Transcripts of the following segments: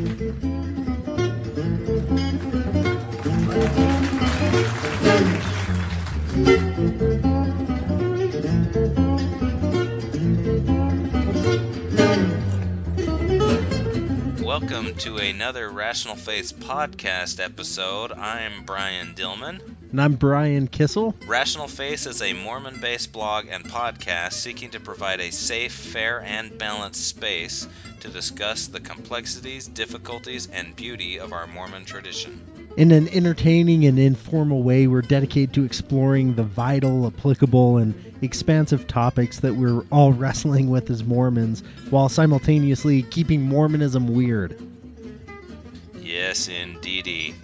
Welcome to another Rational Faiths podcast episode. I'm Brian Dillman. And I'm Brian Kissel. Rational Faiths is a Mormon based blog and podcast seeking to provide a safe, fair, and balanced space to discuss the complexities, difficulties, and beauty of our Mormon tradition. In an entertaining and informal way, we're dedicated to exploring the vital, applicable, and expansive topics that we're all wrestling with as Mormons while simultaneously keeping Mormonism weird. Yes, indeedy.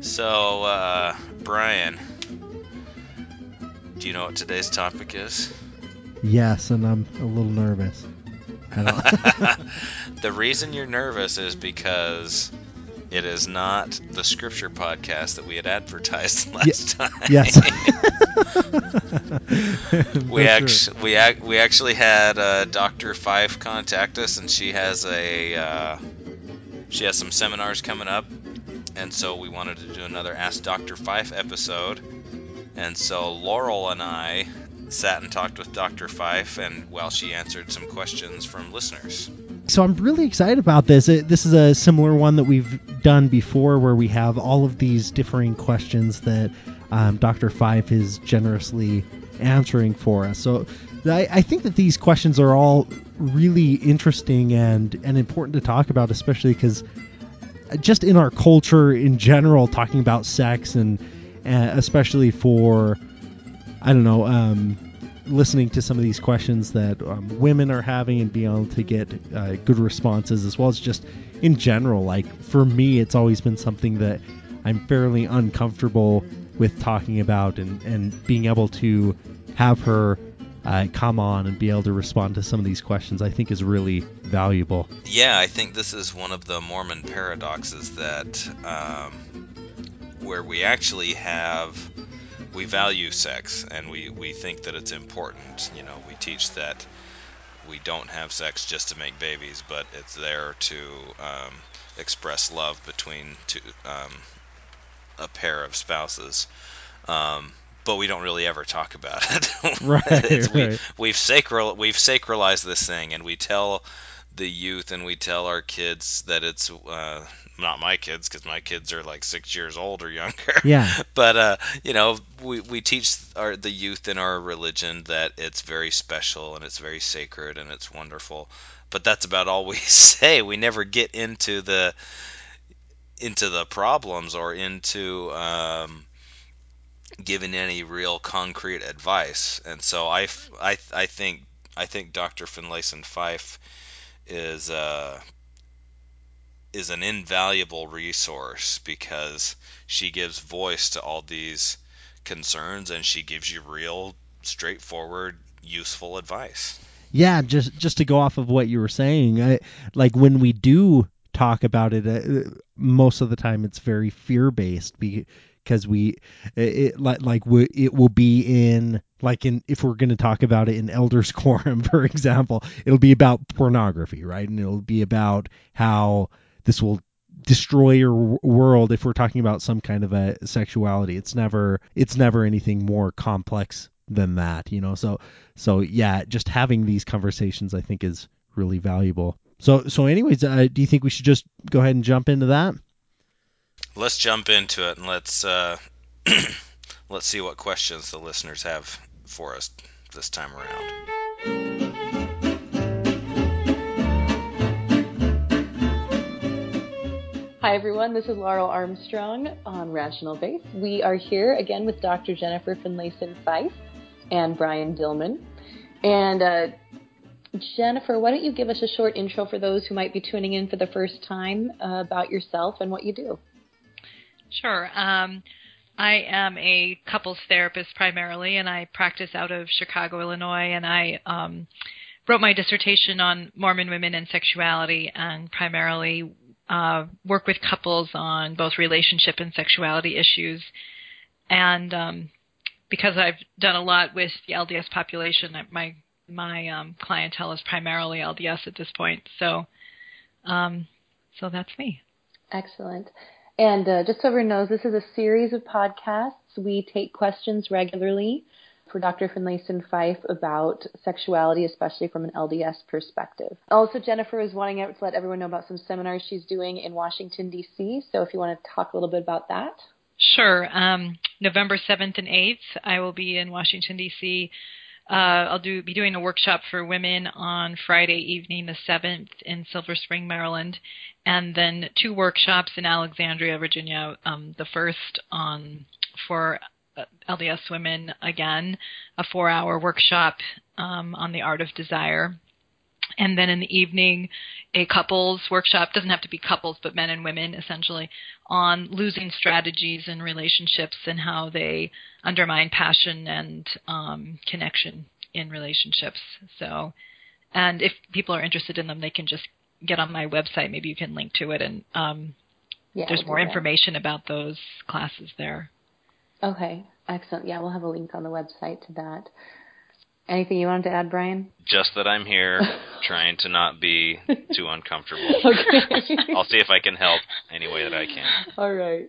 So, uh, Brian, do you know what today's topic is? Yes, and I'm a little nervous. the reason you're nervous is because it is not the scripture podcast that we had advertised last time. Yes. we actually we ac- we actually had uh, Dr. Fife contact us, and she has a uh, she has some seminars coming up, and so we wanted to do another Ask Dr. Fife episode. And so Laurel and I sat and talked with Dr. Fife, and while she answered some questions from listeners. So I'm really excited about this. This is a similar one that we've done before, where we have all of these differing questions that um, Dr. Fife is generously answering for us. So I, I, think that these questions are all really interesting and, and important to talk about, especially because just in our culture in general, talking about sex and uh, especially for, I don't know, um, listening to some of these questions that um, women are having and being able to get uh, good responses, as well as just in general. Like for me, it's always been something that I'm fairly uncomfortable with talking about, and, and being able to have her uh, come on and be able to respond to some of these questions, I think is really valuable. Yeah, I think this is one of the Mormon paradoxes that um, where we actually have we value sex and we, we think that it's important. You know, we teach that we don't have sex just to make babies, but it's there to um, express love between two, um, a pair of spouses. Um, but we don't really ever talk about it. right, right. We, we've sacral we've sacralized this thing, and we tell the youth and we tell our kids that it's uh, not my kids because my kids are like six years old or younger. Yeah. but uh, you know, we we teach our the youth in our religion that it's very special and it's very sacred and it's wonderful. But that's about all we say. We never get into the into the problems or into um, giving any real concrete advice. And so I, I, I think I think Dr. Finlayson Fife is uh, is an invaluable resource because she gives voice to all these concerns and she gives you real, straightforward, useful advice. Yeah, just just to go off of what you were saying, I, like when we do talk about it, uh, most of the time it's very fear based because we it, like like it will be in like in if we're going to talk about it in elders quorum for example it'll be about pornography right? And it'll be about how this will destroy your world if we're talking about some kind of a sexuality. It's never it's never anything more complex than that you know? So so yeah just having these conversations i think is really valuable. So so anyways uh, do you think we should just go ahead and jump into that let's jump into it and let's uh, let's see what questions the listeners have for us this time around. Hi everyone, this is Laurel Armstrong on Rational Faiths. We are here again with Dr. Jennifer Finlayson Fife and Brian Dillman. And uh, Jennifer, why don't you give us a short intro for those who might be tuning in for the first time uh, about yourself and what you do? Sure. Um, I am a couples therapist primarily, and I practice out of Chicago, Illinois. And I um, wrote my dissertation on Mormon women and sexuality, and primarily uh, work with couples on both relationship and sexuality issues. And um, because I've done a lot with the LDS population, my my um, clientele is primarily LDS at this point. So um, so that's me. Excellent. And uh, just so everyone knows, this is a series of podcasts. We take questions regularly for Dr. Finlayson Fife about sexuality, especially from an LDS perspective. Also, Jennifer is wanting to let everyone know about some seminars she's doing in Washington, D.C. So if you want to talk a little bit about that. Sure. Um, November 7th and 8th, I will be in Washington, D.C. Uh, I'll do be doing a workshop for women on Friday evening, the 7th, in Silver Spring, Maryland, and then two workshops in Alexandria, Virginia. Um, the first on for uh, LDS women again, a four-hour workshop um, on the art of desire, and then in the evening a couples workshop doesn't have to be couples but men and women essentially on losing strategies in relationships and how they undermine passion and um, connection in relationships so and if people are interested in them they can just get on my website maybe you can link to it and um, Yeah, there's more information about those classes there Okay, excellent. Yeah, we'll have a link on the website to that. Anything you wanted to add, Brian? Just that I'm here, trying to not be too uncomfortable. Okay. I'll see if I can help any way that I can. All right.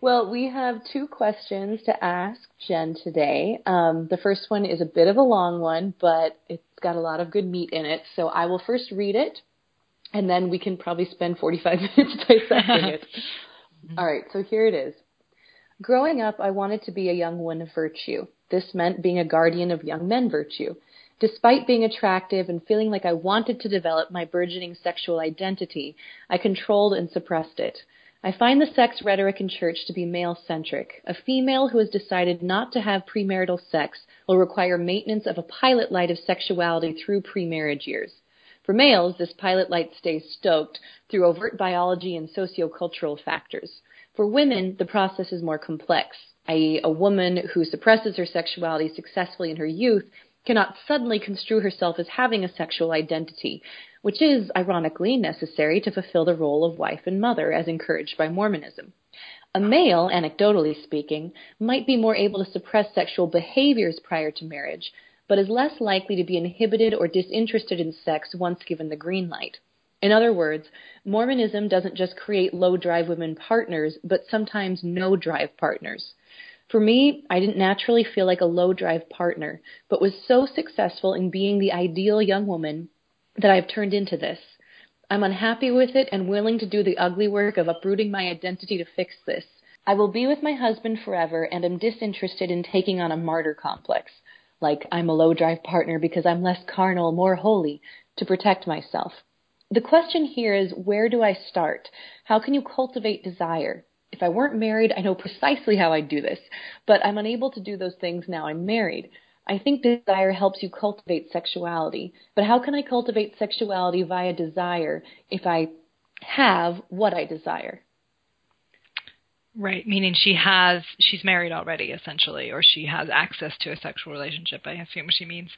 Well, we have two questions to ask Jen today. Um, the first one is a bit of a long one, but it's got a lot of good meat in it. So I will first read it, and then we can probably spend 45 minutes dissecting it. All right, so here it is. Growing up, I wanted to be a young one of virtue. This meant being a guardian of young men virtue. Despite being attractive and feeling like I wanted to develop my burgeoning sexual identity, I controlled and suppressed it. I find the sex rhetoric in church to be male centric. A female who has decided not to have premarital sex will require maintenance of a pilot light of sexuality through premarriage years. For males, this pilot light stays stoked through overt biology and sociocultural factors. For women, the process is more complex, i.e., a woman who suppresses her sexuality successfully in her youth cannot suddenly construe herself as having a sexual identity, which is, ironically, necessary to fulfill the role of wife and mother as encouraged by Mormonism. A male, anecdotally speaking, might be more able to suppress sexual behaviors prior to marriage, but is less likely to be inhibited or disinterested in sex once given the green light. In other words, Mormonism doesn't just create low drive women partners, but sometimes no drive partners. For me, I didn't naturally feel like a low drive partner, but was so successful in being the ideal young woman that I've turned into this. I'm unhappy with it and willing to do the ugly work of uprooting my identity to fix this. I will be with my husband forever and am disinterested in taking on a martyr complex, like I'm a low drive partner because I'm less carnal, more holy, to protect myself. The question here is where do I start? How can you cultivate desire? If I weren't married, I know precisely how I'd do this, but I'm unable to do those things now I'm married. I think desire helps you cultivate sexuality, but how can I cultivate sexuality via desire if I have what I desire? Right, meaning she has she's married already essentially, or she has access to a sexual relationship. I assume she means.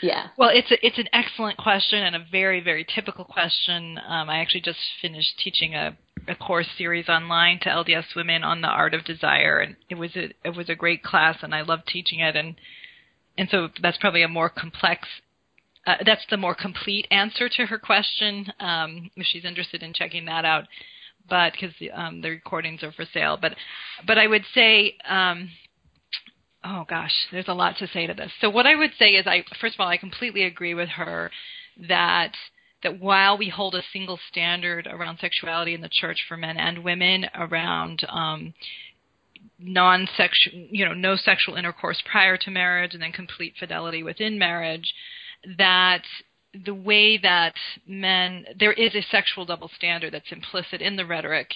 Yeah. Well, it's a, it's an excellent question and a very very typical question. Um, I actually just finished teaching a, a course series online to LDS women on the art of desire, and it was a it was a great class, and I loved teaching it, and and so that's probably a more complex. Uh, that's the more complete answer to her question. Um, if she's interested in checking that out, but because um, the recordings are for sale. But but I would say, um, oh gosh, there's a lot to say to this. So what I would say is, I first of all, I completely agree with her that that while we hold a single standard around sexuality in the church for men and women around um, non-sexual, you know, no sexual intercourse prior to marriage and then complete fidelity within marriage, that the way that men there is a sexual double standard that's implicit in the rhetoric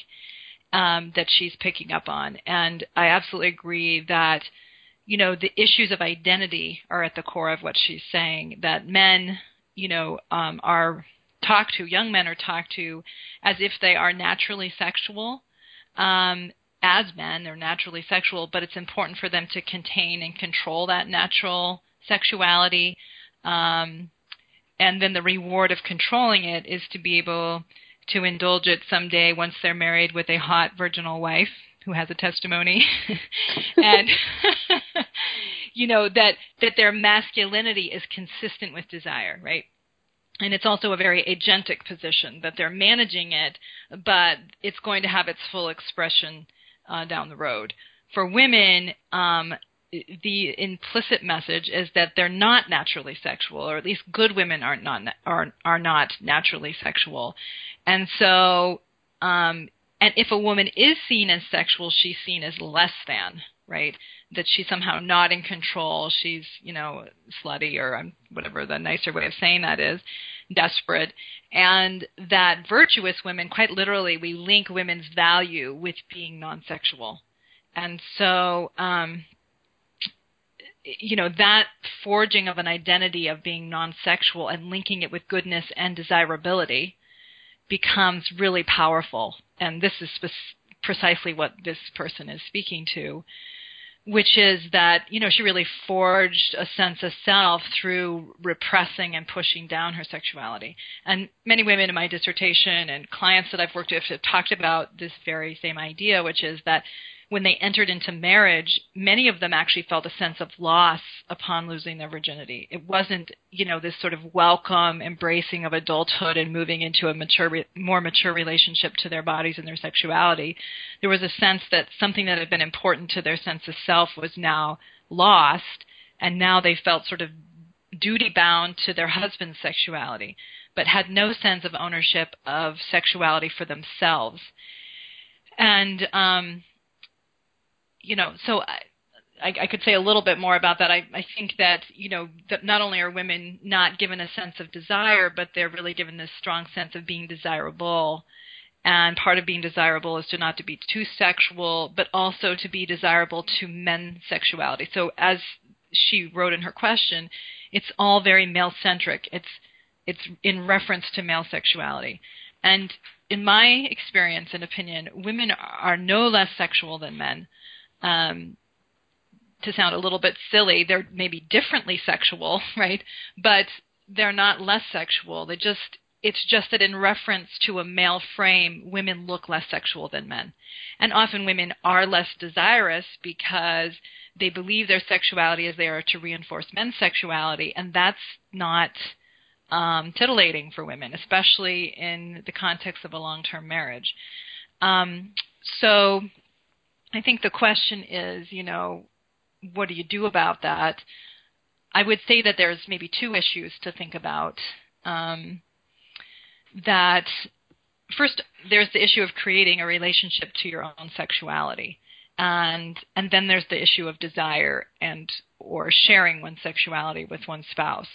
um, that she's picking up on, and I absolutely agree that you know the issues of identity are at the core of what she's saying. That men, you know, um, are talked to, young men are talked to as if they are naturally sexual. Um, as men, they're naturally sexual, but it's important for them to contain and control that natural sexuality. Um, and then the reward of controlling it is to be able to indulge it someday once they're married with a hot virginal wife who has a testimony and you know that that their masculinity is consistent with desire right and it's also a very agentic position that they're managing it, but it's going to have its full expression uh, down the road. For women, um, the implicit message is that they're not naturally sexual, or at least good women are not are are not naturally sexual, and so um, and if a woman is seen as sexual, she's seen as less than, right? That she's somehow not in control. She's, you know, slutty or um, whatever the nicer way of saying that is, desperate. And that virtuous women, quite literally, we link women's value with being non sexual. And so, um, you know, that forging of an identity of being non sexual and linking it with goodness and desirability becomes really powerful. And this is precisely what this person is speaking to, which is that, you know, she really forged a sense of self through repressing and pushing down her sexuality. And many women in my dissertation and clients that I've worked with have talked about this very same idea, which is that when they entered into marriage, many of them actually felt a sense of loss upon losing their virginity. It wasn't, you know, this sort of welcome embracing of adulthood and moving into a mature, more mature relationship to their bodies and their sexuality. There was a sense that something that had been important to their sense of self was now lost, and now they felt sort of duty bound to their husband's sexuality, but had no sense of ownership of sexuality for themselves. And um, you know, so I, I, could say a little bit more about that. I, I think that you know that not only are women not given a sense of desire, but they're really given this strong sense of being desirable. And part of being desirable is to not to be too sexual, but also to be desirable to men's sexuality. So as she wrote in her question, it's all very male centric. It's it's in reference to male sexuality. And in my experience and opinion, women are no less sexual than men um, to sound a little bit silly, they're maybe differently sexual, right? But they're not less sexual. They just it's just that in reference to a male frame, women look less sexual than men. And often women are less desirous because they believe their sexuality is there to reinforce men's sexuality, and that's not um, titillating for women, especially in the context of a long term marriage. Um, so I think the question is, you know, what do you do about that? I would say that there's maybe two issues to think about. Um, that first, there's the issue of creating a relationship to your own sexuality, and and then there's the issue of desire and or sharing one's sexuality with one's spouse.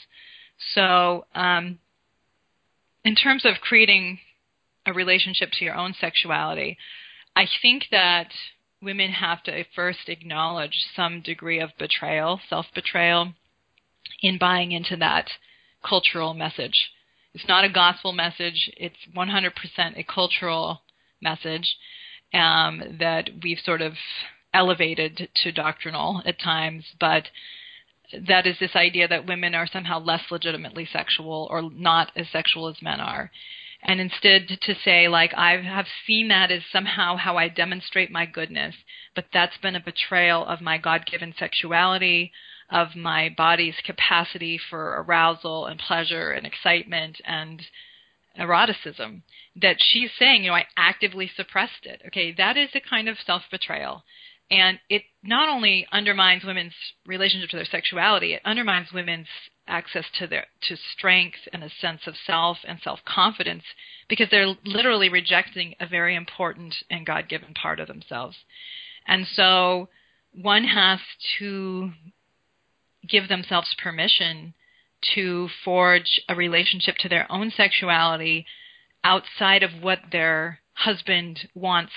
So, um, in terms of creating a relationship to your own sexuality, I think that women have to first acknowledge some degree of betrayal, self betrayal, in buying into that cultural message. It's not a gospel message, it's 100% a cultural message um, that we've sort of elevated to doctrinal at times, but that is this idea that women are somehow less legitimately sexual or not as sexual as men are and instead to say like I have seen that as somehow how I demonstrate my goodness, but that's been a betrayal of my God-given sexuality, of my body's capacity for arousal and pleasure and excitement and eroticism that she's saying, you know, I actively suppressed it. Okay, that is a kind of self-betrayal. And it not only undermines women's relationship to their sexuality, it undermines women's access to their to strength and a sense of self and self-confidence because they're literally rejecting a very important and God-given part of themselves. And so one has to give themselves permission to forge a relationship to their own sexuality outside of what their husband wants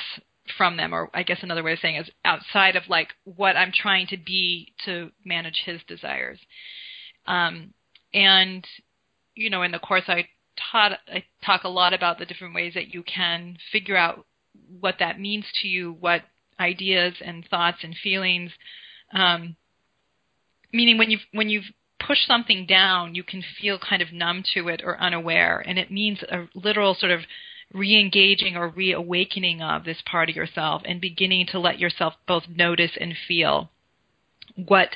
from them or i guess another way of saying is outside of like what i'm trying to be to manage his desires um, and you know in the course i taught i talk a lot about the different ways that you can figure out what that means to you what ideas and thoughts and feelings um, meaning when you've when you've pushed something down you can feel kind of numb to it or unaware. And it means a literal sort of re-engaging or reawakening of this part of yourself and beginning to let yourself both notice and feel what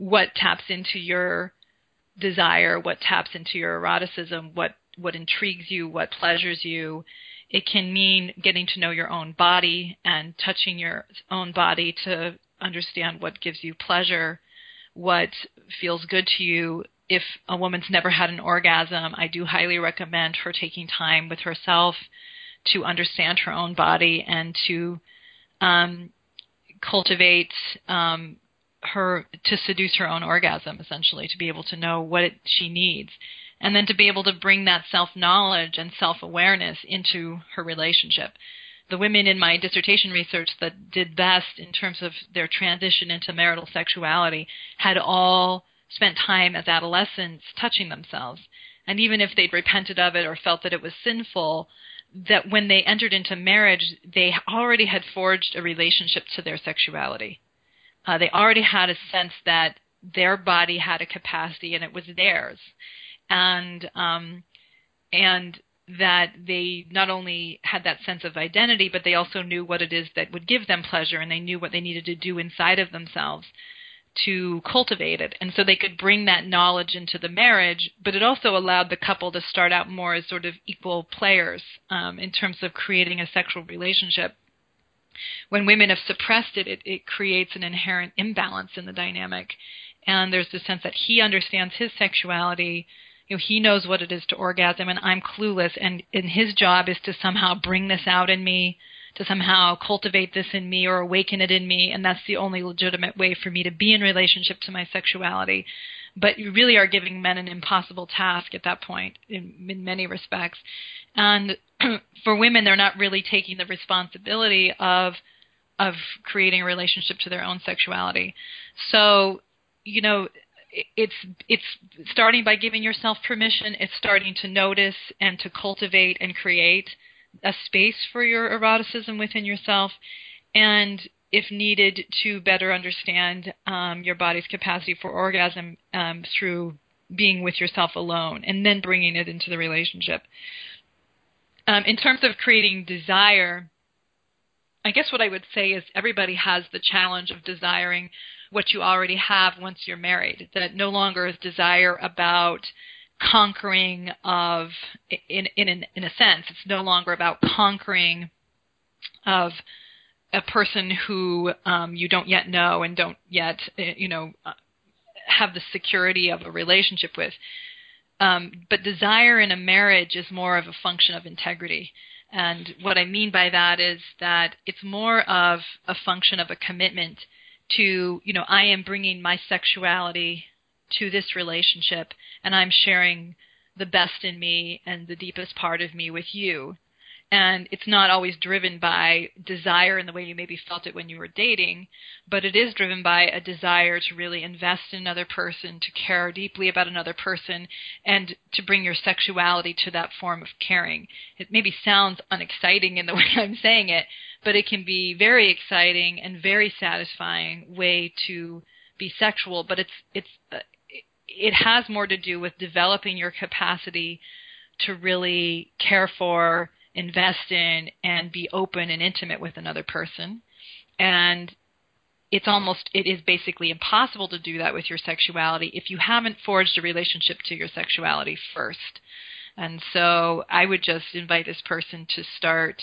what taps into your desire, what taps into your eroticism, what what intrigues you, what pleasures you. It can mean getting to know your own body and touching your own body to understand what gives you pleasure, what feels good to you. If a woman's never had an orgasm, I do highly recommend her taking time with herself to understand her own body and to um, cultivate um, her to seduce her own orgasm, essentially, to be able to know what it, she needs and then to be able to bring that self knowledge and self awareness into her relationship. The women in my dissertation research that did best in terms of their transition into marital sexuality had all spent time as adolescents touching themselves. And even if they'd repented of it or felt that it was sinful, that when they entered into marriage, they already had forged a relationship to their sexuality. Uh, they already had a sense that their body had a capacity and it was theirs and um, and that they not only had that sense of identity, but they also knew what it is that would give them pleasure, and they knew what they needed to do inside of themselves to cultivate it. And so they could bring that knowledge into the marriage, but it also allowed the couple to start out more as sort of equal players um, in terms of creating a sexual relationship. When women have suppressed it, it, it creates an inherent imbalance in the dynamic. And there's the sense that he understands his sexuality you know, he knows what it is to orgasm and I'm clueless and, and his job is to somehow bring this out in me, to somehow cultivate this in me or awaken it in me and that's the only legitimate way for me to be in relationship to my sexuality. But you really are giving men an impossible task at that point in, in many respects. And for women they're not really taking the responsibility of of creating a relationship to their own sexuality. So, you know, it's it's starting by giving yourself permission. It's starting to notice and to cultivate and create a space for your eroticism within yourself, and if needed, to better understand um, your body's capacity for orgasm um, through being with yourself alone, and then bringing it into the relationship. Um, in terms of creating desire, I guess what I would say is everybody has the challenge of desiring what you already have once you're married. That no longer is desire about conquering of in in in a sense it's no longer about conquering of a person who um, you don't yet know and don't yet eh, you know uh, have the security of a relationship with. Um, but desire in a marriage is more of a function of integrity. And what I mean by that is that it's more of a function of a commitment to, you know, I am bringing my sexuality to this relationship and I'm sharing the best in me and the deepest part of me with you. And it's not always driven by desire in the way you maybe felt it when you were dating, but it is driven by a desire to really invest in another person, to care deeply about another person, and to bring your sexuality to that form of caring. It maybe sounds unexciting in the way I'm saying it, but it can be very exciting and very satisfying way to be sexual but it's it's uh, it has more to do with developing your capacity to really care for invest in and be open and intimate with another person. And it's almost it is basically impossible to do that with your sexuality if you haven't forged a relationship to your sexuality first. And so i would just invite this person to start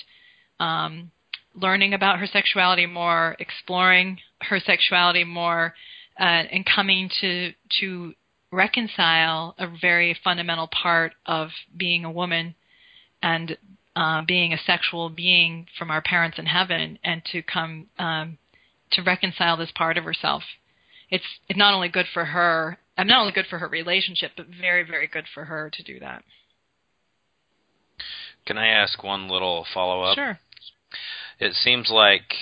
um, learning about her sexuality more, exploring her sexuality more, uh, and coming to to reconcile a very fundamental part of being a woman and uh, being a sexual being from our parents in heaven, and to come um, to reconcile this part of herself. It's it's not only good for her, and uh, not only good for her relationship, but very very good for her to do that. Can I ask one little follow up? Sure it seems like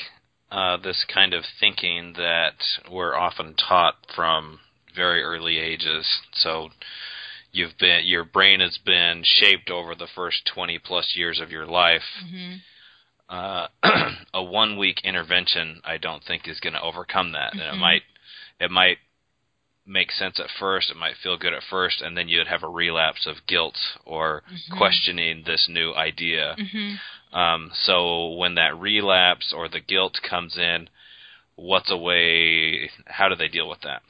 uh, this kind of thinking that we're often taught from very early ages. So you've been your brain has been shaped over the first 20 plus years of your life. Mm-hmm. Uh, a one week intervention, I don't think, is going to overcome that. Mm-hmm. And it mm-hmm. might it might make sense at first. It might feel good at first, and then you'd have a relapse of guilt or mm-hmm. questioning this new idea. Mm-hmm. Um, so when that relapse or the guilt comes in, what's a way? How do they deal with that?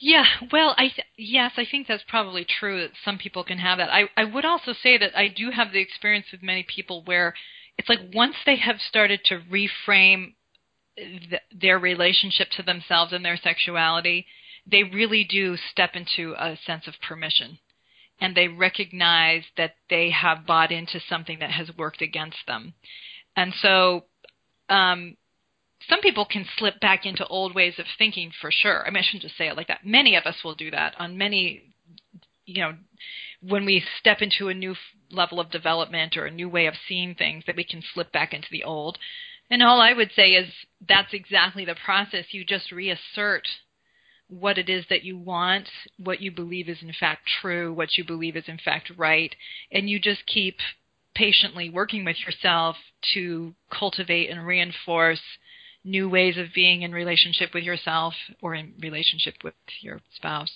Yeah, well, I th- yes, I think that's probably true that some people can have that. I I would also say that I do have the experience with many people where it's like once they have started to reframe th- their relationship to themselves and their sexuality, they really do step into a sense of permission. And they recognize that they have bought into something that has worked against them. And so um, some people can slip back into old ways of thinking for sure. I mean, I shouldn't just say it like that. Many of us will do that on many, you know, when we step into a new level of development or a new way of seeing things, that we can slip back into the old. And all I would say is that's exactly the process. You just reassert what it is that you want, what you believe is in fact true, what you believe is in fact right, and you just keep patiently working with yourself to cultivate and reinforce new ways of being in relationship with yourself or in relationship with your spouse.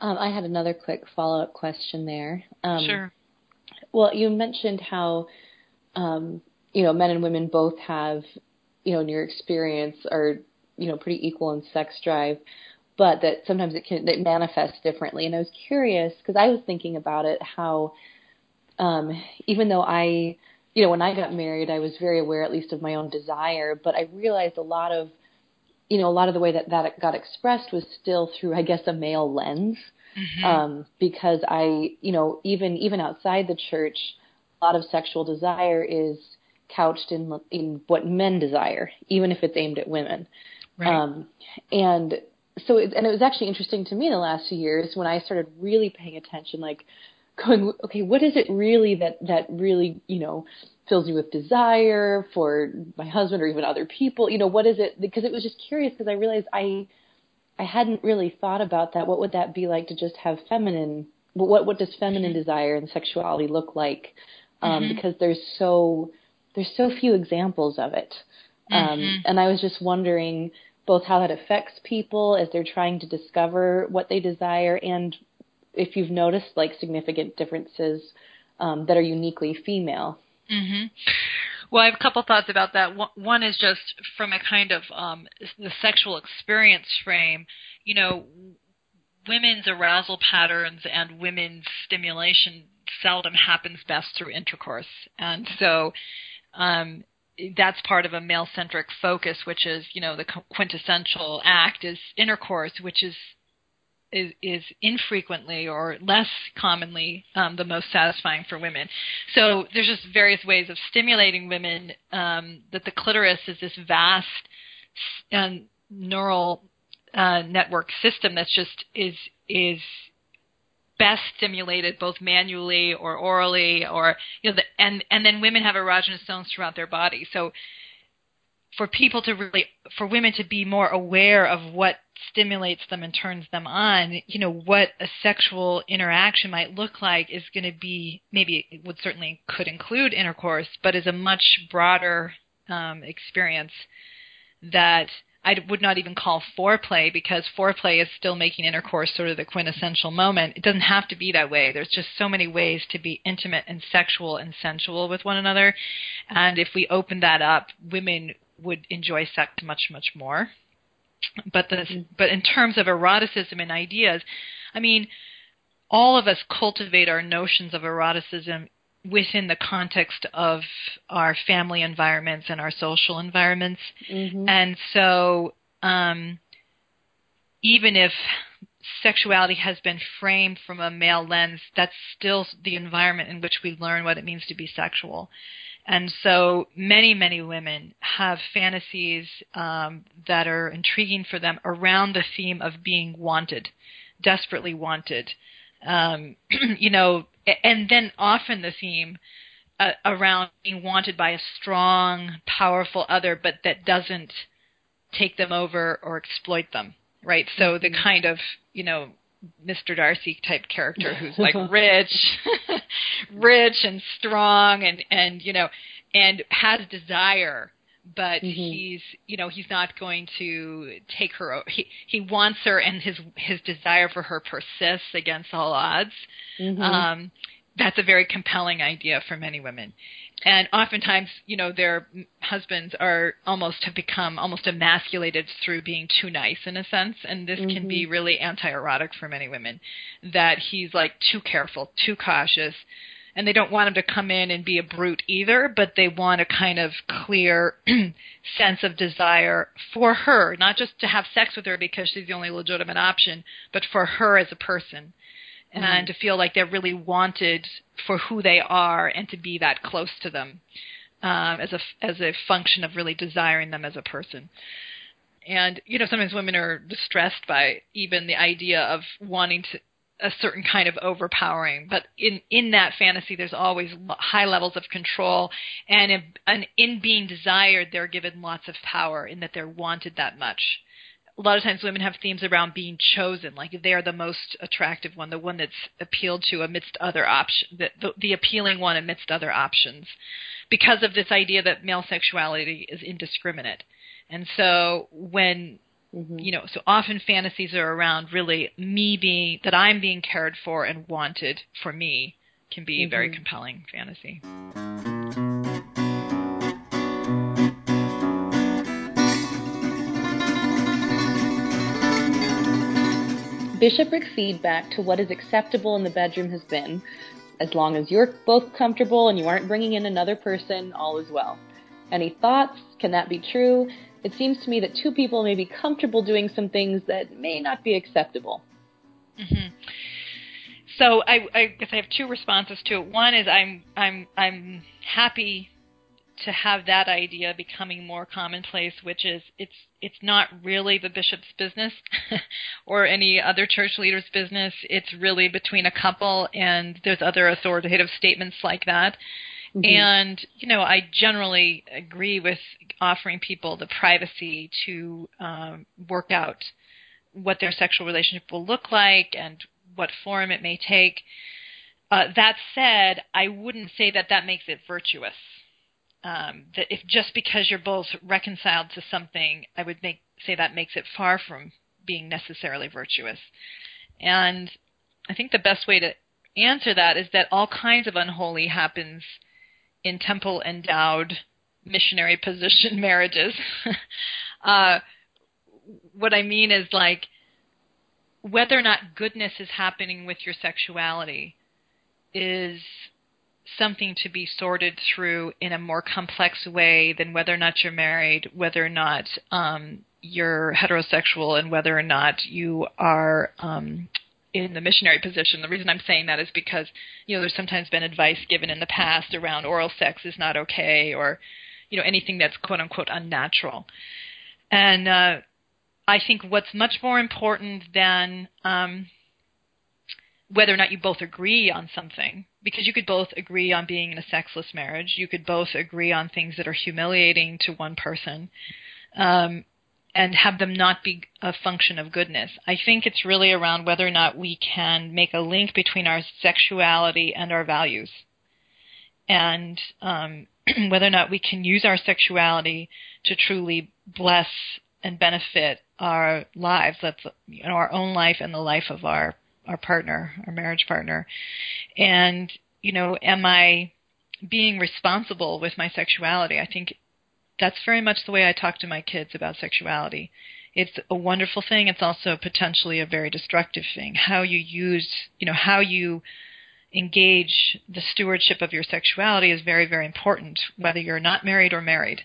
Um, I had another quick follow up question there. Um, sure. Well, you mentioned how, um, you know, men and women both have, you know, in your experience, are, you know, pretty equal in sex drive, but that sometimes it can it manifests differently. And I was curious because I was thinking about it how, um, even though I you know, when I got married, I was very aware, at least, of my own desire, but I realized a lot of, you know, a lot of the way that that got expressed was still through, I guess, a male lens. Mm-hmm. Um, because I, you know, even even outside the church, a lot of sexual desire is couched in in what men desire, even if it's aimed at women. Right. Um, and so, it, and it was actually interesting to me the last few years when I started really paying attention, like going, okay, what is it really that that really you know fills me with desire for my husband or even other people? You know, what is it? Because it was just curious because I realized I I hadn't really thought about that. What would that be like to just have feminine? What what does feminine mm-hmm. desire and sexuality look like? Um, mm-hmm. Because there's so there's so few examples of it, um, mm-hmm. and I was just wondering both how that affects people as they're trying to discover what they desire and if you've noticed like significant differences um, that are uniquely female. Mm-hmm. Well, I have a couple thoughts about that. One is just from a kind of um, the sexual experience frame. You know, women's arousal patterns and women's stimulation seldom happens best through intercourse, and so um, that's part of a male-centric focus, which is you know the quintessential act is intercourse, which is is, is infrequently or less commonly um, the most satisfying for women. So there's just various ways of stimulating women. Um, that the clitoris is this vast uh, neural uh, network system that's just is is best stimulated both manually or orally or you know the, and and then women have erogenous zones throughout their body. So for people to really for women to be more aware of what stimulates them and turns them on you know what a sexual interaction might look like is going to be maybe it would certainly could include intercourse but is a much broader um, experience that I would not even call foreplay because foreplay is still making intercourse sort of the quintessential moment. It doesn't have to be that way. There's just so many ways to be intimate and sexual and sensual with one another. And if we open that up, women would enjoy sex much much more. But the mm-hmm. but in terms of eroticism and ideas, I mean, all of us cultivate our notions of eroticism within the context of our family environments and our social environments. Mm-hmm. And so, um, even if sexuality has been framed from a male lens, that's still the environment in which we learn what it means to be sexual. And so many, many women have fantasies um, that are intriguing for them around the theme of being wanted, desperately wanted. Um, you know, and then often the theme uh, around being wanted by a strong, powerful other, but that doesn't take them over or exploit them, right? So the mm-hmm. kind of, you know, Mr. Darcy type character who's like rich, rich and strong and and you know and has desire but mm-hmm. he's you know he's not going to take her he he wants her and his his desire for her persists against all odds mm-hmm. um that's a very compelling idea for many women. And oftentimes, you know, their husbands are almost have become almost emasculated through being too nice in a sense, and this mm-hmm. can be mm-hmm. really anti-erotic for many women. That he's like too careful, too cautious, and they don't want him to come in and be a brute either, but they want a kind of clear sense of desire for her, not just to have sex with her because she's the only legitimate option, but for her as a person mm-hmm. and to feel like they're really wanted for who they are and to be that close to them um, as a as a function of really desiring them as a person. And you know, sometimes women are distressed by even the idea of wanting to a certain kind of overpowering but in in that fantasy there's always high levels of control and in, and in being desired they're given lots of power in that they're wanted that much a lot of times women have themes around being chosen, like they are the most attractive one, the one that's appealed to amidst other options, the, the, the appealing one amidst other options, because of this idea that male sexuality is indiscriminate. And so when Mm-hmm. you know so often fantasies are around really me being that i'm being cared for and wanted for me can be mm-hmm. a very mm-hmm. compelling fantasy Bishopric feedback to what is acceptable in the bedroom has been as long as you're both comfortable and you aren't bringing in another person, all is well. Any thoughts? Can that be true? It seems to me that two people may be comfortable doing some things that may not be acceptable. Mm-hmm. So I, I guess I have two responses to it. One is I'm I'm I'm happy to have that idea becoming more commonplace, which is it's it's not really the bishop's business or any other church leader's business. It's really between a couple, and there's other authoritative statements like that. Mm-hmm. And you know, I generally agree with offering people the privacy to um, work out what their sexual relationship will look like and what form it may take. Uh, that said, I wouldn't say that that makes it virtuous um, that if just because you're both reconciled to something, I would make say that makes it far from being necessarily virtuous. And I think the best way to answer that is that all kinds of unholy happens in temple endowed missionary position marriages. uh, what I mean is like whether or not goodness is happening with your sexuality is something to be sorted through in a more complex way than whether or not you're married, whether or not um, you're heterosexual, and whether or not you are um, in the missionary position. The reason I'm saying that is because you know there's sometimes been advice given in the past around oral sex is not okay, or you know anything that's quote unquote unnatural, and uh, I think what's much more important than um, whether or not you both agree on something because you could both agree on being in a sexless marriage. You could both agree on things that are humiliating to one person um, and have them not be a function of goodness. I think it's really around whether or not we can make a link between our sexuality and our values. And um, whether or not we can use our sexuality to truly bless and benefit our lives that's you know, our own life and the life of our our partner, our marriage partner. And, you know, am I being responsible with my sexuality? I think that's very much the way I talk to my kids about sexuality. It's a wonderful thing. It's also potentially a very destructive thing. How you use, you know, how you engage the stewardship of your sexuality is very, very important, whether you're not married or married.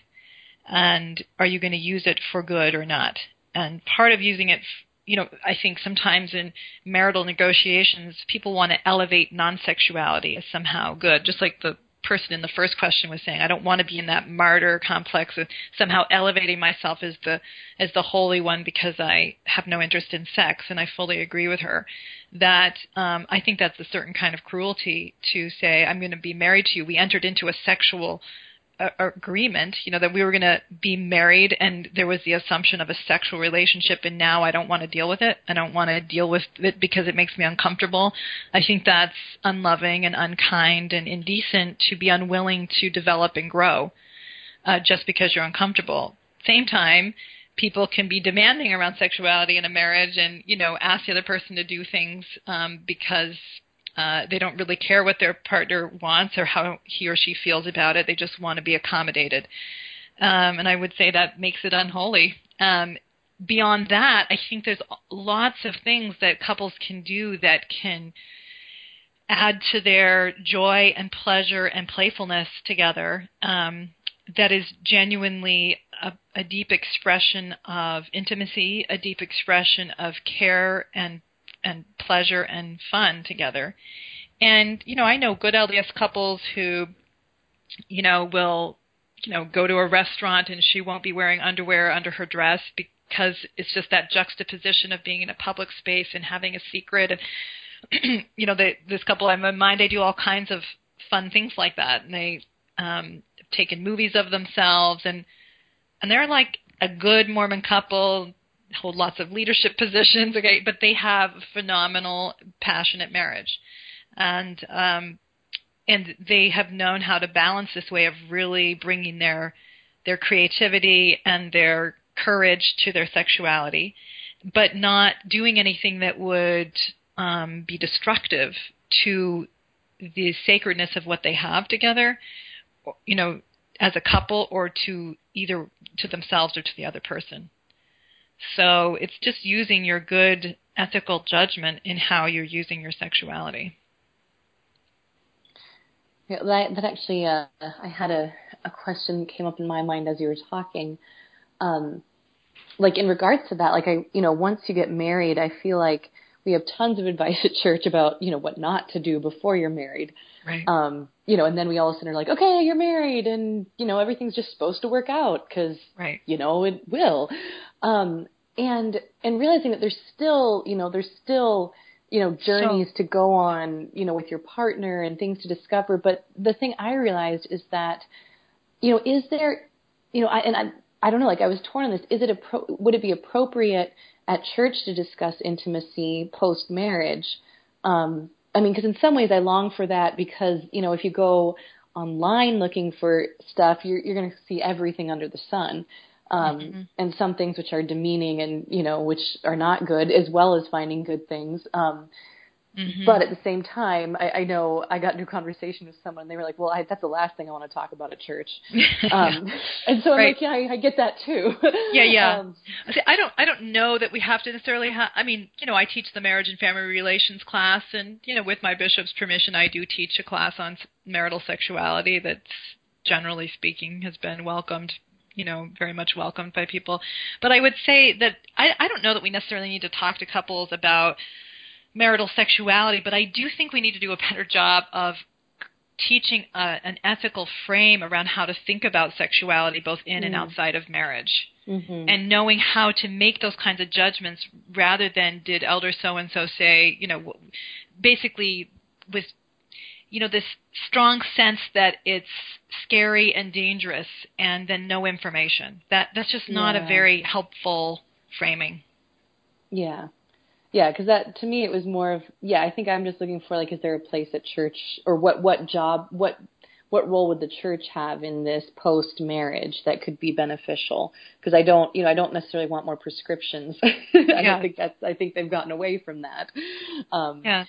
And are you going to use it for good or not? And part of using it you know, I think sometimes in marital negotiations, people want to elevate non-sexuality as somehow good, just like the person in the first question was saying, I don't want to be in that martyr complex of somehow elevating myself as the as the holy one because I have no interest in sex, and I fully agree with her. That um, I think that's a certain kind of cruelty to say I'm going to be married to you. We entered into a sexual agreement, you know, that we were going to be married and there was the assumption of a sexual relationship and now I don't want to deal with it. I don't want to deal with it because it makes me uncomfortable. I think that's unloving and unkind and indecent to be unwilling to develop and grow uh, just because you're uncomfortable. Same time, people can be demanding around sexuality in a marriage and, you know, ask the other person to do things um, because uh, they don't really care what their partner wants or how he or she feels about it. They just want to be accommodated. Um, and I would say that makes it unholy. Um, beyond that, I think there's lots of things that couples can do that can add to their joy and pleasure and playfulness together. Um, that is genuinely a, a, deep expression of intimacy, a deep expression of care and and pleasure and fun together. And you know, I know good LDS couples who, you know, will, you know, go to a restaurant and she won't be wearing underwear under her dress because it's just that juxtaposition of being in a public space and having a secret. And you know, they, this couple I'm in mind, they do all kinds of fun things like that, and they um, have taken movies of themselves and and they're like a good Mormon couple hold lots of leadership positions, okay, but they have phenomenal, passionate marriage, and um, and they have known how to balance this way of really bringing their their creativity and their courage to their sexuality, but not doing anything that would um, be destructive to the sacredness of what they have together, you know, as a couple or to either to themselves or to the other person. So it's just using your good ethical judgment in how you're using your sexuality. Yeah, that, that actually, uh, I had a, a question that came up in my mind as you were talking. Um, like in regards to that, like I, you know, once you get married, I feel like we have tons of advice at church about, you know, what not to do before you're married. Right. Um, you know, and then we all of a sudden are like, okay, you're married and, you know, everything's just supposed to work out because, right. you know, it will. Um, and, and realizing that there's still, you know, there's still, you know, journeys so, to go on, you know, with your partner and things to discover. But the thing I realized is that, you know, is there, you know, I, and I, I don't know, like I was torn on this. Is it a, would it be appropriate at church to discuss intimacy post marriage? Um, I mean, because in some ways I long for that because you know if you go online looking for stuff, you're you're going to see everything under the sun, um, mm-hmm. and some things which are demeaning and you know which are not good, as well as finding good things. Um, Mm-hmm. But at the same time, I, I know I got into a conversation with someone. And they were like, "Well, I, that's the last thing I want to talk about at church." Um, and so I'm right. like, "Yeah, I, I get that too." yeah, yeah. Um, I don't, I don't know that we have to necessarily have. I mean, you know, I teach the marriage and family relations class, and you know, with my bishop's permission, I do teach a class on marital sexuality that's generally speaking has been welcomed you know very much welcomed by people but i would say that i i don't know that we necessarily need to talk to couples about marital sexuality, but I do think we need to do a better job of teaching uh, an ethical frame around how to think about sexuality both in mm. and outside of marriage. Mm-hmm. And knowing how to make those kinds of judgments rather than did elder so and so say, you know, basically with you know this strong sense that it's scary and dangerous and then no information. That that's just not yeah. a very helpful framing. Yeah yeah because that to me it was more of yeah i think i'm just looking for like is there a place at church or what what job what what role would the church have in this post marriage that could be beneficial because i don't you know i don't necessarily want more prescriptions i yeah. don't think that's i think they've gotten away from that um yeah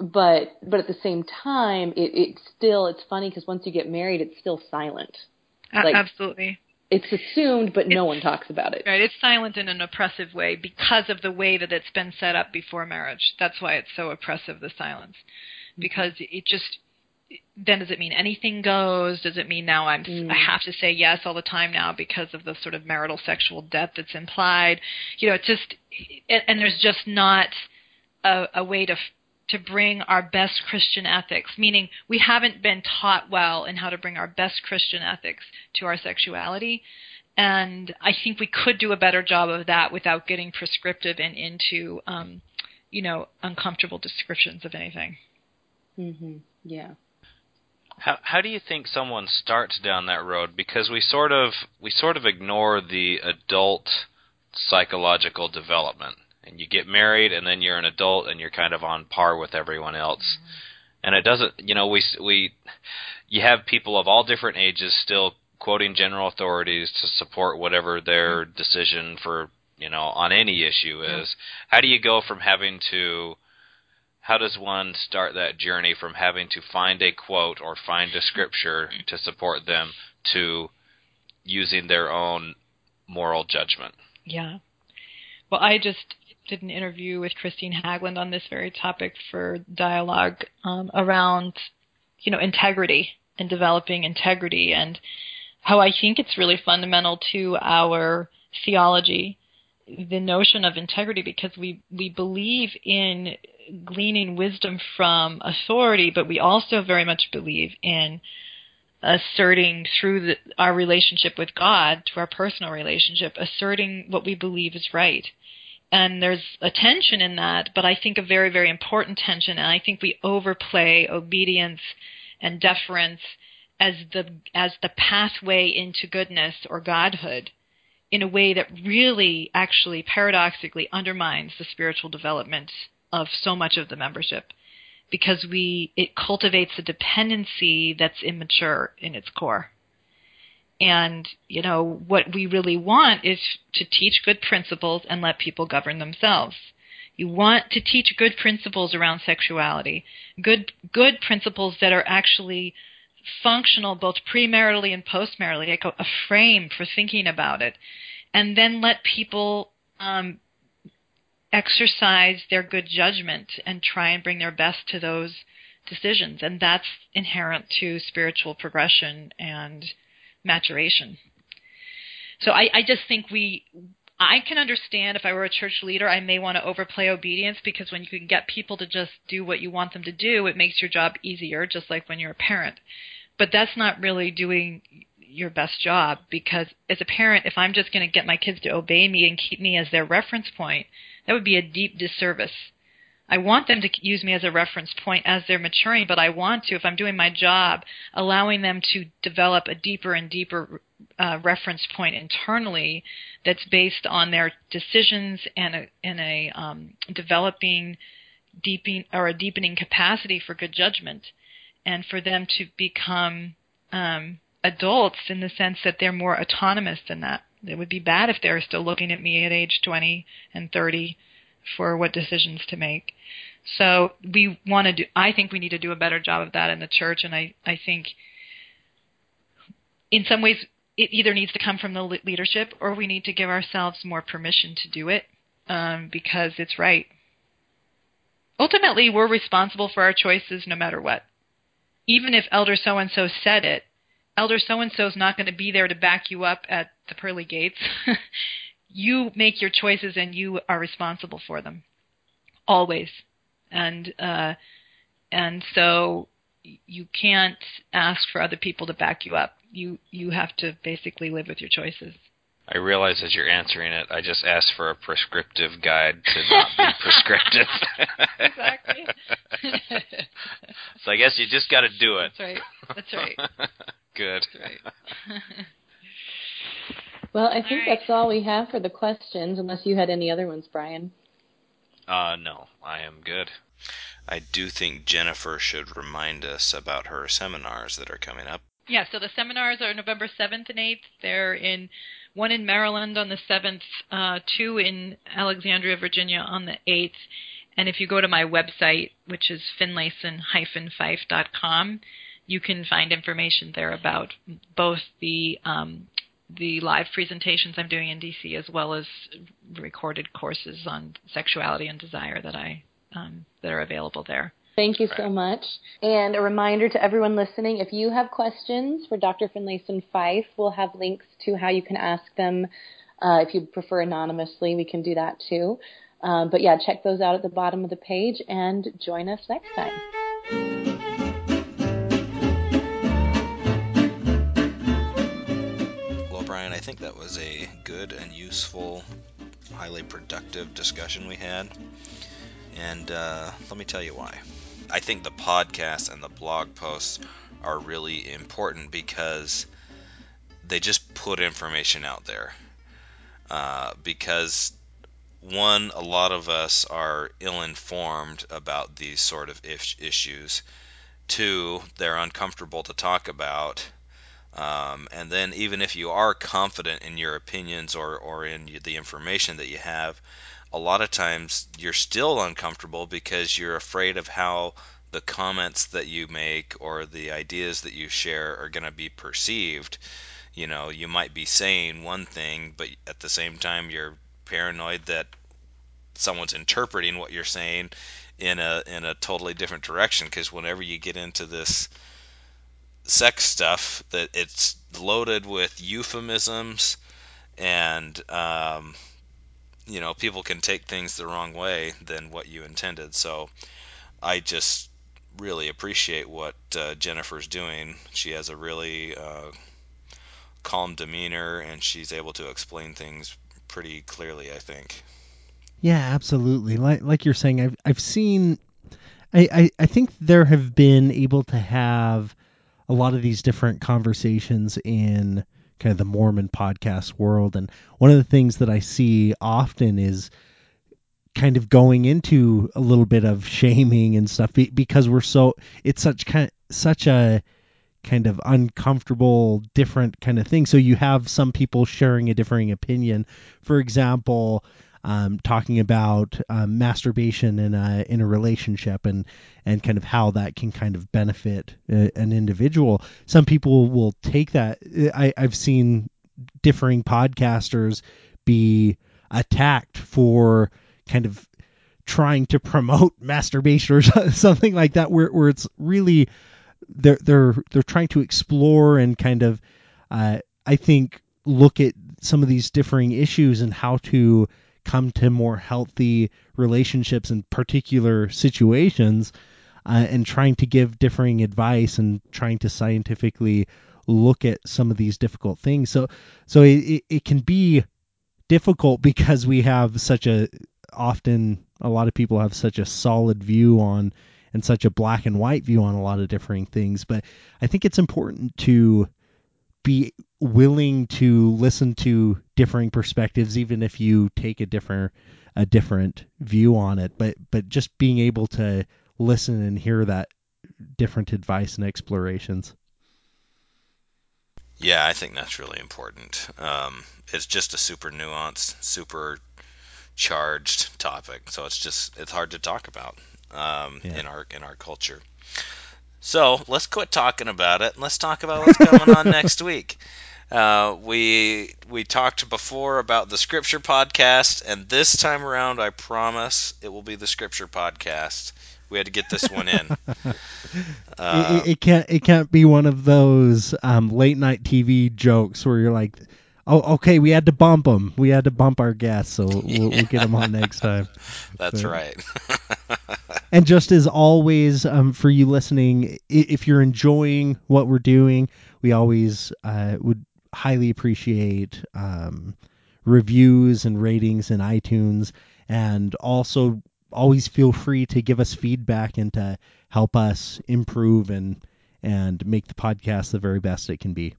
but but at the same time it it still it's funny because once you get married it's still silent like, absolutely it's assumed, but no one talks about it. Right. It's silent in an oppressive way because of the way that it's been set up before marriage. That's why it's so oppressive, the silence. Mm-hmm. Because it just then does it mean anything goes? Does it mean now I'm mm. I have to say yes all the time now because of the sort of marital sexual debt that's implied? You know, it's just and, and there's just not a, a way to to bring our best Christian ethics, meaning we haven't been taught well in how to bring our best Christian ethics to our sexuality. And I think we could do a better job of that without getting prescriptive and into, um, you know, uncomfortable descriptions of anything. Mhm. Yeah. How how do you think someone starts down that road? Because we sort of we sort of ignore the adult psychological development and you get married and then you're an adult and you're kind of on par with everyone else. Mm-hmm. And it doesn't, you know, we we you have people of all different ages still quoting general authorities to support whatever their mm-hmm. decision for, you know, on any issue is. How do you go from having to how does one start that journey from having to find a quote or find a scripture to support them to using their own moral judgment? Yeah. Well, I just did an interview with Kristine Haglund on this very topic for dialogue um, around, you know, integrity and developing integrity and how I think it's really fundamental to our theology, the notion of integrity, because we, we believe in gleaning wisdom from authority, but we also very much believe in asserting through the, our relationship with God, to our personal relationship, asserting what we believe is right. And there's a tension in that, but I think a very, very important tension. And I think we overplay obedience and deference as the as the pathway into goodness or godhood in a way that really actually paradoxically undermines the spiritual development of so much of the membership because we it cultivates a dependency that's immature in its core. And, you know, what we really want is to teach good principles and let people govern themselves. You want to teach good principles around sexuality, good good principles that are actually functional both premaritally and postmaritally, like a, frame for thinking about it, and then let people um, exercise their good judgment and try and bring their best to those decisions. And that's inherent to spiritual progression and maturation. So I, I just think we, I can understand if I were a church leader, I may want to overplay obedience because when you can get people to just do what you want them to do, it makes your job easier, just like when you're a parent. But that's not really doing your best job because as a parent, if I'm just going to get my kids to obey me and keep me as their reference point, that would be a deep disservice. I want them to use me as a reference point as they're maturing, but I want to, if I'm doing my job, allowing them to develop a deeper and deeper uh, reference point internally that's based on their decisions and a, and a um, developing deepening or a deepening capacity for good judgment, and for them to become um, adults in the sense that they're more autonomous than that. It would be bad if they're still looking at me at age 20 and 30 for what decisions to make. So we want to do. I think we need to do a better job of that in the church, and I I think in some ways it either needs to come from the leadership or we need to give ourselves more permission to do it um, because it's right. Ultimately, we're responsible for our choices no matter what. Even if Elder so and so said it, Elder so and so is not going to be there to back you up at the pearly gates. you make your choices and you are responsible for them always. And uh, and so you can't ask for other people to back you up. You you have to basically live with your choices. I realize as you're answering it, I just asked for a prescriptive guide to not be prescriptive. exactly. so I guess you just got to do it. That's right. That's right. Good. That's right. Well, I think right. that's all we have for the questions, unless you had any other ones, Brian. Uh, no, I am good. I do think Jennifer should remind us about her seminars that are coming up. Yeah, so the seminars are November 7th and 8th. They're in one in Maryland on the 7th, uh, two in Alexandria, Virginia on the 8th. And if you go to my website, which is finlayson-fife.com, you can find information there about both the um, the live presentations I'm doing in DC as well as recorded courses on sexuality and desire that I um, that are available there. Thank you so much. And a reminder to everyone listening if you have questions for Dr. Finlayson Fife, we'll have links to how you can ask them. Uh, if you prefer anonymously, we can do that too. Um, but yeah, check those out at the bottom of the page and join us next time. Think that was a good and useful, highly productive discussion we had. And uh, let me tell you why. I think the podcast and the blog posts are really important because they just put information out there. Uh, because one, a lot of us are ill-informed about these sort of issues. Two, they're uncomfortable to talk about. Um, and then, even if you are confident in your opinions or, or in the information that you have, a lot of times you're still uncomfortable because you're afraid of how the comments that you make or the ideas that you share are going to be perceived. You know, you might be saying one thing, but at the same time, you're paranoid that someone's interpreting what you're saying in a in a totally different direction because whenever you get into this sex stuff that it's loaded with euphemisms and um, you know people can take things the wrong way than what you intended so i just really appreciate what uh, jennifer's doing she has a really uh, calm demeanor and she's able to explain things pretty clearly i think Yeah, absolutely. Like like you're saying, I've I've seen. I, I I think there have been able to have a lot of these different conversations in kind of the Mormon podcast world, and one of the things that I see often is kind of going into a little bit of shaming and stuff because we're so it's such kind such a kind of uncomfortable different kind of thing. So you have some people sharing a differing opinion. For example um, talking about um, masturbation in a in a relationship and and kind of how that can kind of benefit uh, an individual. Some people will take that. I, I've seen differing podcasters be attacked for kind of trying to promote masturbation or something like that where, where it's really they're they're they're trying to explore and kind of uh, I think look at some of these differing issues and how to come to more healthy relationships in particular situations uh, and trying to give differing advice and trying to scientifically look at some of these difficult things. So so it, it can be difficult because we have such a often a lot of people have such a solid view on and such a black and white view on a lot of differing things. But i think it's important to be willing to listen to differing perspectives even if you take a different a different view on it but but just being able to listen and hear that different advice and explorations yeah i think that's really important um, it's just a super nuanced super charged topic, so it's just it's hard to talk about um, Yeah. in our in our culture. So let's quit talking about it. and Let's talk about what's coming on next week. Uh, we we talked before about the scripture podcast, and this time around, I promise it will be the scripture podcast. We had to get this one in. it, it, it can't it can't be one of those um, late night TV jokes where you're like, oh okay, we had to bump them, we had to bump our guests, so we'll, we'll get them on next time. That's But- right. And just as always, um, for you listening, if you're enjoying what we're doing, we always uh, would highly appreciate um, reviews and ratings in iTunes, and also always feel free to give us feedback and to help us improve and and make the podcast the very best it can be.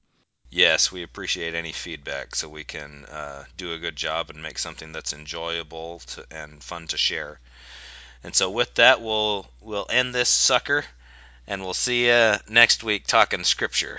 Yes, we appreciate any feedback so we can uh, do a good job and make something that's enjoyable to, and fun to share. And so with that, we'll we'll end this sucker, and we'll see you next week talking scripture.